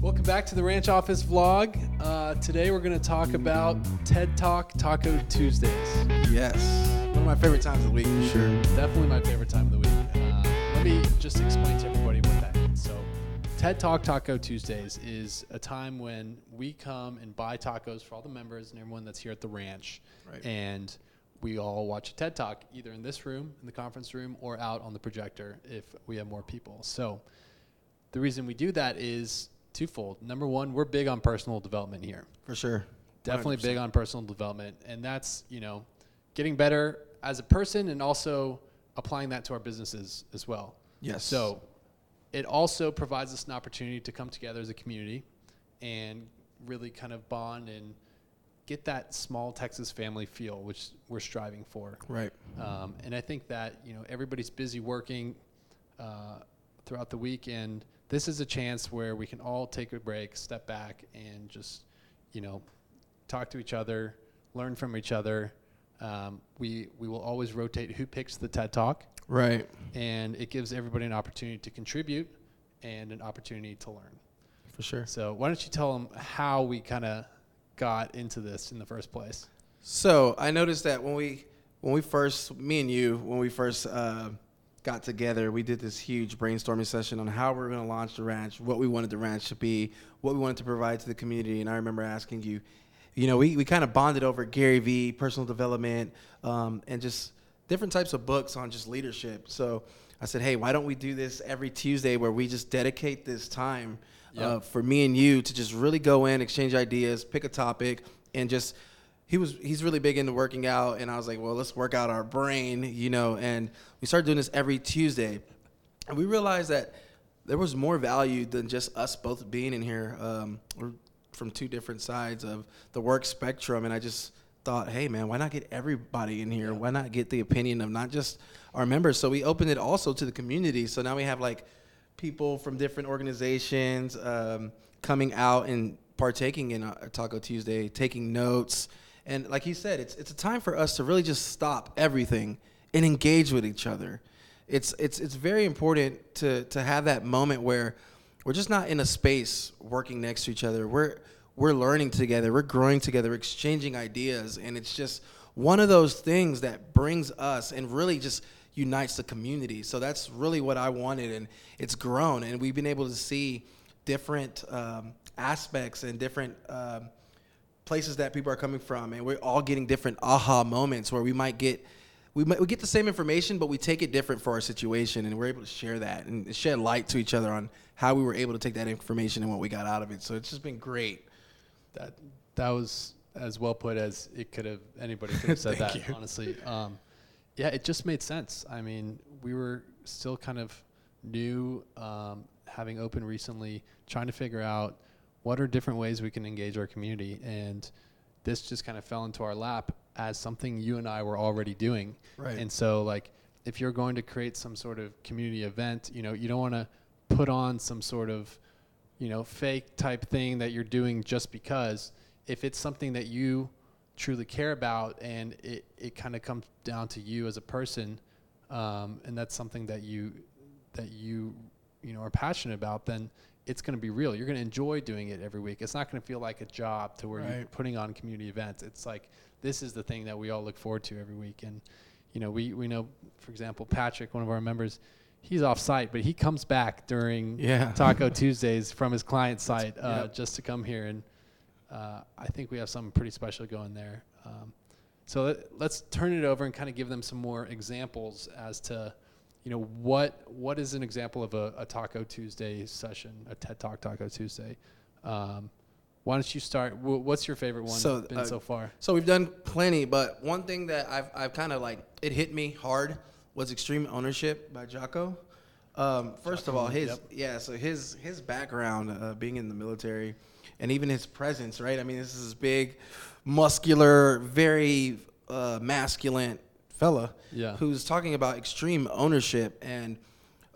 Welcome back to the Ranch Office vlog. Uh, today we're going to talk about TED Talk Taco Tuesdays. Yes. One of my favorite times of the week, for sure. Definitely my favorite time of the week. Uh, let me just explain to everybody what that means. So, TED Talk Taco Tuesdays is a time when we come and buy tacos for all the members and everyone that's here at the ranch. Right. And we all watch a TED Talk either in this room, in the conference room, or out on the projector if we have more people. So, the reason we do that is twofold. Number one, we're big on personal development here. For sure. Definitely 100%. big on personal development, and that's you know getting better as a person and also applying that to our businesses as well. Yes. So it also provides us an opportunity to come together as a community and really kind of bond and get that small Texas family feel, which we're striving for. Right. Um, and I think that you know everybody's busy working uh, throughout the week, and this is a chance where we can all take a break, step back, and just you know talk to each other, learn from each other. Um, we we will always rotate who picks the TED Talk, Right. and it gives everybody an opportunity to contribute and an opportunity to learn. For sure. So why don't you tell them how we kind of got into this in the first place? So I noticed that when we when we first me and you when we first uh, got together, we did this huge brainstorming session on how we are going to launch the ranch, what we wanted the ranch to be, what we wanted to provide to the community. And I remember asking you, you know, we, we kind of bonded over Gary Vee, personal development, um, and just different types of books on just leadership. So I said, hey, why don't we do this every Tuesday where we just dedicate this time Yep. uh, for me and you to just really go in, exchange ideas, pick a topic, and just he was he's really big into working out, and I was like, well, let's work out our brain, you know. And we started doing this every Tuesday, and we realized that there was more value than just us both being in here. Um, we're from two different sides of the work spectrum, and I just thought, hey man, why not get everybody in here? Why not get the opinion of not just our members? So we opened it also to the community. So now we have like people from different organizations um, coming out and partaking in a Taco Tuesday, taking notes. And like he said, it's it's a time for us to really just stop everything and engage with each other. It's it's it's very important to to have that moment where we're just not in a space working next to each other. We're we're learning together, we're growing together, we're exchanging ideas, and it's just one of those things that brings us and really just unites the community. So that's really what I wanted, and it's grown, and we've been able to see different um, aspects and different um, places that people are coming from, and we're all getting different aha moments where we might get. We, might, we get the same information, but we take it different for our situation, and we're able to share that and shed light to each other on how we were able to take that information and what we got out of it. So it's just been great. That that was as well put as it could have. Anybody could have said that. You. Honestly, um, yeah, it just made sense. I mean, we were still kind of new, um, having opened recently, trying to figure out what are different ways we can engage our community, and this just kind of fell into our lap as something you and I were already doing. Right. And so, like, if you're going to create some sort of community event, you know, you don't want to put on some sort of you know, fake type thing that you're doing just because. If it's something that you truly care about and it, it kind of comes down to you as a person, um, and that's something that you that you you know are passionate about, then it's going to be real. You're going to enjoy doing it every week. It's not going to feel like a job to where you're putting on community events. It's like this is the thing that we all look forward to every week. And you know, we we know, for example, Patrick, one of our members, he's off site, but he comes back during Yeah. Taco Tuesdays from his client site uh, Yep. just to come here, and uh, I think we have something pretty special going there. Um, so let, let's turn it over and kind of give them some more examples as to, you know, what what is an example of a, a Taco Tuesday session, a TED Talk Taco Tuesday. Um, why don't you start? Wh- What's your favorite one So, been uh, so far? So we've done plenty, but one thing that I've, I've kind of like it hit me hard was Extreme Ownership by Jocko. Um, first of all, his yep. yeah, so his his background uh, being in the military, and even his presence, right? I mean, this is big, muscular, very uh, masculine fella Yeah. who's talking about extreme ownership, and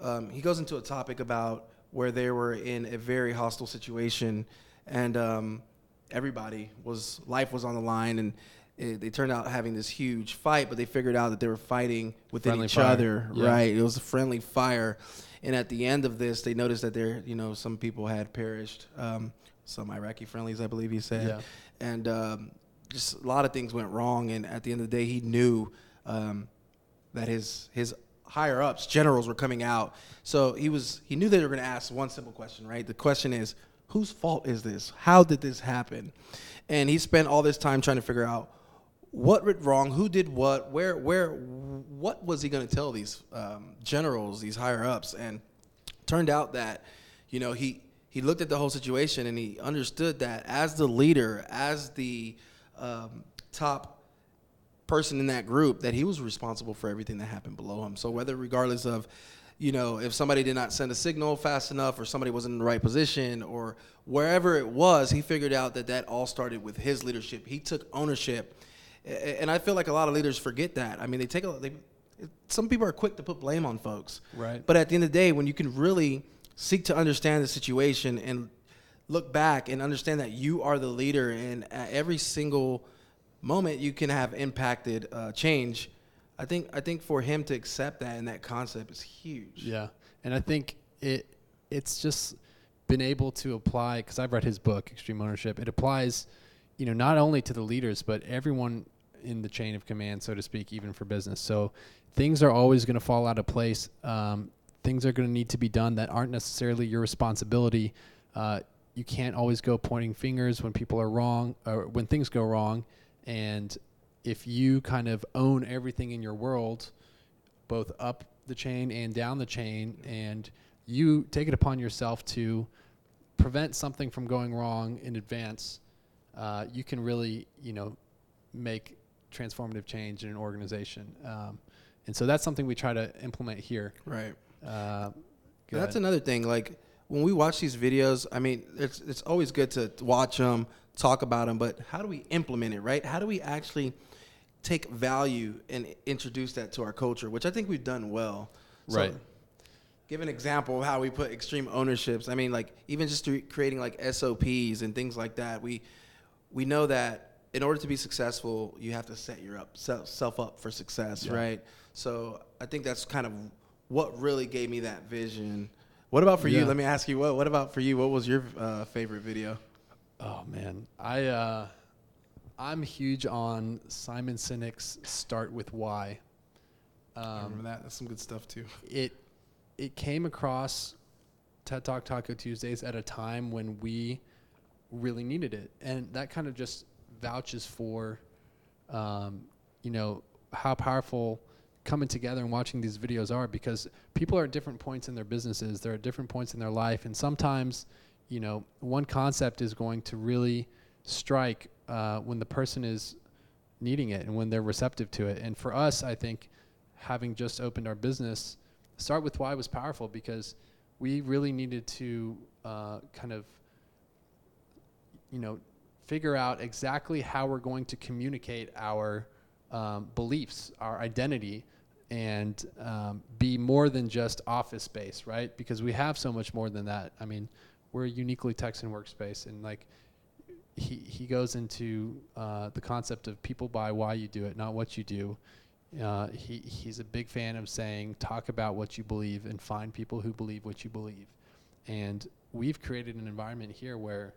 um, he goes into a topic about where they were in a very hostile situation, and um, everybody was life was on the line, and it, they turned out having this huge fight, but they figured out that they were fighting within Friendly each fire. other. Yeah. Right. It was a friendly fire. And at the end of this, they noticed that there, you know, some people had perished. Um, some Iraqi friendlies, I believe he said. Yeah. And um, just a lot of things went wrong. And at the end of the day, he knew um, that his his higher ups, generals, were coming out. So he was he knew they were going to ask one simple question, right? The question is, whose fault is this? How did this happen? And he spent all this time trying to figure out what went wrong, who did what, where where what was he going to tell these um, generals, these higher ups, and turned out that you know he he looked at the whole situation and he understood that as the leader, as the um, top person in that group that he was responsible for everything that happened below him. So whether regardless of you know if somebody did not send a signal fast enough or somebody wasn't in the right position or wherever it was, he figured out that that all started with his leadership. He took ownership. And I feel like a lot of leaders forget that. I mean, they take a they some people are quick to put blame on folks. Right. But at the end of the day, when you can really seek to understand the situation and look back and understand that you are the leader and at every single moment you can have impacted uh, change i think i think for him to accept that and that concept is huge Yeah, and I think it it's just been able to apply because I've read his book Extreme Ownership. It applies, you know, not only to the leaders but everyone in the chain of command, so to speak, even for business. So things are always going to fall out of place. Um, things are going to need to be done that aren't necessarily your responsibility. Uh, you can't always go pointing fingers when people are wrong or when things go wrong. And if you kind of own everything in your world, both up the chain and down the chain, and you take it upon yourself to prevent something from going wrong in advance, uh, you can really, you know, make transformative change in an organization. Um, and so that's something we try to implement here. right Uh, That's ahead. another thing. Like when we watch these videos, I mean, it's it's always good to watch them, talk about them, but how do we implement it, right? How do we actually take value and introduce that to our culture, which I think we've done well. So, Right. give an example of how we put extreme ownerships. I mean, like even just through creating like SOPs and things like that. We we know that in order to be successful, you have to set your up self, up for success, Yeah. right? So I think that's kind of what really gave me that vision. What about for you? Let me ask you what. What about for you? What was your uh, favorite video? Oh man, I uh, I'm huge on Simon Sinek's "Start with Why." I Um, remember that. That's some good stuff too. it it came across TED Talk Taco Tuesdays at a time when we really needed it, and that kind of just vouches for, um, you know, how powerful coming together and watching these videos are because people are at different points in their businesses, they're at different points in their life, and sometimes, you know, one concept is going to really strike uh, when the person is needing it and when they're receptive to it. And for us, I think having just opened our business, start with why was powerful because we really needed to uh, kind of, you know, figure out exactly how we're going to communicate our um, beliefs, our identity, and um, be more than just office space, right? Because we have so much more than that. I mean, we're a uniquely Texan workspace, and like he he goes into uh, the concept of people buy why you do it, not what you do. Uh, he he's a big fan of saying talk about what you believe and find people who believe what you believe, and we've created an environment here where,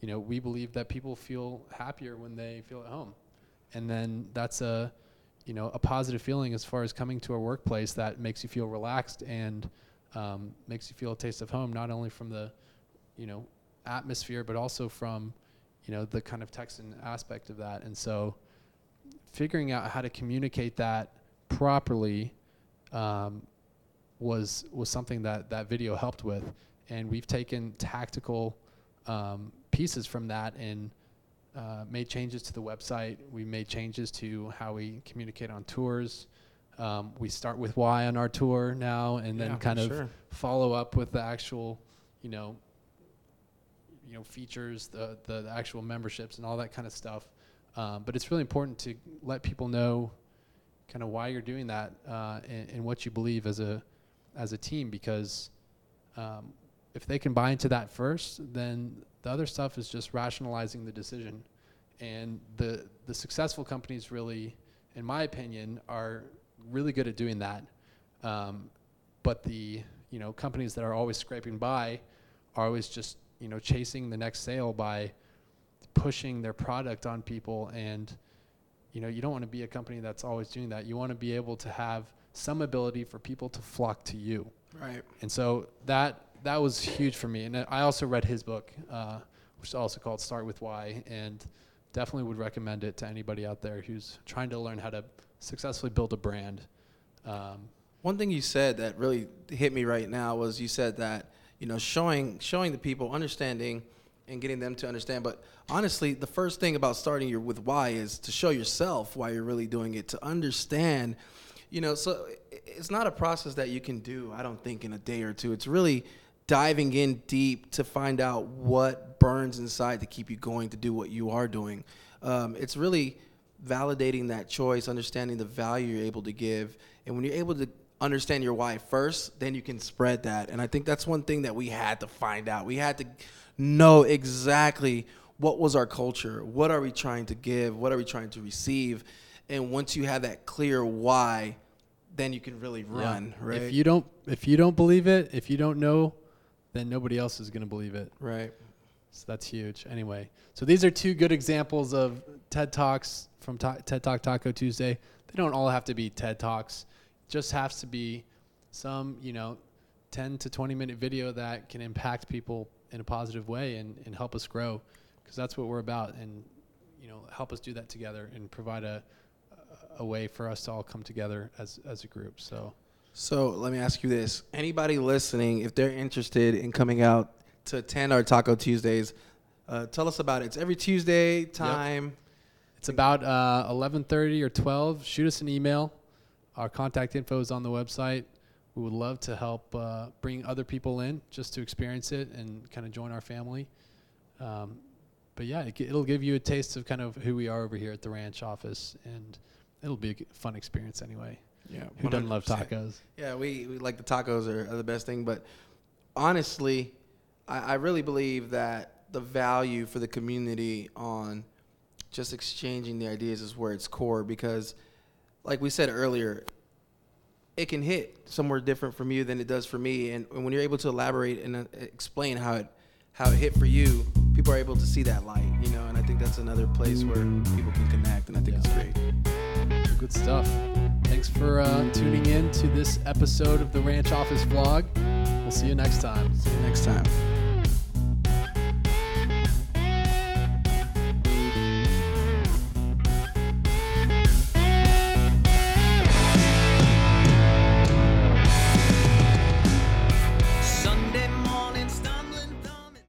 you know, we believe that people feel happier when they feel at home, and then that's a, you know, a positive feeling as far as coming to a workplace that makes you feel relaxed and um, makes you feel a taste of home, not only from the, you know, atmosphere, but also from, you know, the kind of Texan aspect of that, and so figuring out how to communicate that properly um, was was something that that video helped with, and we've taken tactical um, pieces from that and uh, made changes to the website. We made changes to how we communicate on tours. Um, we start with why on our tour now, and then Yeah, for kind of sure. follow up with the actual, you know, you know features, the, the the actual memberships, and all that kind of stuff. Um, but it's really important to let people know kind of why you're doing that uh, and, and what you believe as a as a team because um, if they can buy into that first, then the other stuff is just rationalizing the decision. and the the successful companies really, in my opinion, are really good at doing that. Um, but the you know companies that are always scraping by are always just you know chasing the next sale by pushing their product on people. And you know you don't want to be a company that's always doing that. You want to be able to have some ability for people to flock to you. Right. and so that that was huge for me. And i also read his book uh, which is also called start with why. And definitely would recommend it to anybody out there who's trying to learn how to successfully build a brand. Um, One thing you said that really hit me right now was you said that you know showing showing the people understanding and getting them to understand. But honestly, the first thing about starting your with why is to show yourself why you're really doing it, to understand. You know, so it's not a process that you can do. I don't think in a day or two. It's really diving in deep to find out what burns inside to keep you going to do what you are doing. Um, it's really validating that choice, understanding the value you're able to give, and when you're able to understand your why first, then you can spread that. And I think that's one thing that we had to find out. We had to know exactly what was our culture, what are we trying to give, what are we trying to receive, and once you have that clear why, then you can really run, yeah. right? if you don't if you don't believe it if you don't know then nobody else is going to believe it right. So that's huge. Anyway, so these are two good examples of TED Talks from Ta- TED Talk Taco Tuesday. They don't all have to be TED Talks. Just has to be some, you know, 10 to 20 minute video that can impact people in a positive way and, and help us grow because that's what we're about and, you know, help us do that together and provide a, a way for us to all come together as, as a group. So So let me ask you this: Anybody listening, if they're interested in coming out to attend our Taco Tuesdays, uh, tell us about it. It's every Tuesday time. It's about uh, 11:30 or 12. Shoot us an email. Our contact info is on the website. We would love to help uh, bring other people in just to experience it and kind of join our family. Um, but yeah, it, it'll give you a taste of kind of who we are over here at the ranch office, and it'll be a fun experience anyway. Yeah, Who doesn't love tacos? Yeah, we, we like the tacos are, are the best thing, but honestly, I, I really believe that the value for the community on just exchanging the ideas is where it's core because, like we said earlier, it can hit somewhere different from you than it does for me, and, and when you're able to elaborate and uh, explain how it how it hit for you, people are able to see that light, you know, and I think that's another place where people can connect, and I think it's great. Good stuff. Thanks for uh, tuning in to this episode of the Ranch Office vlog. We'll see you next time. See you next time.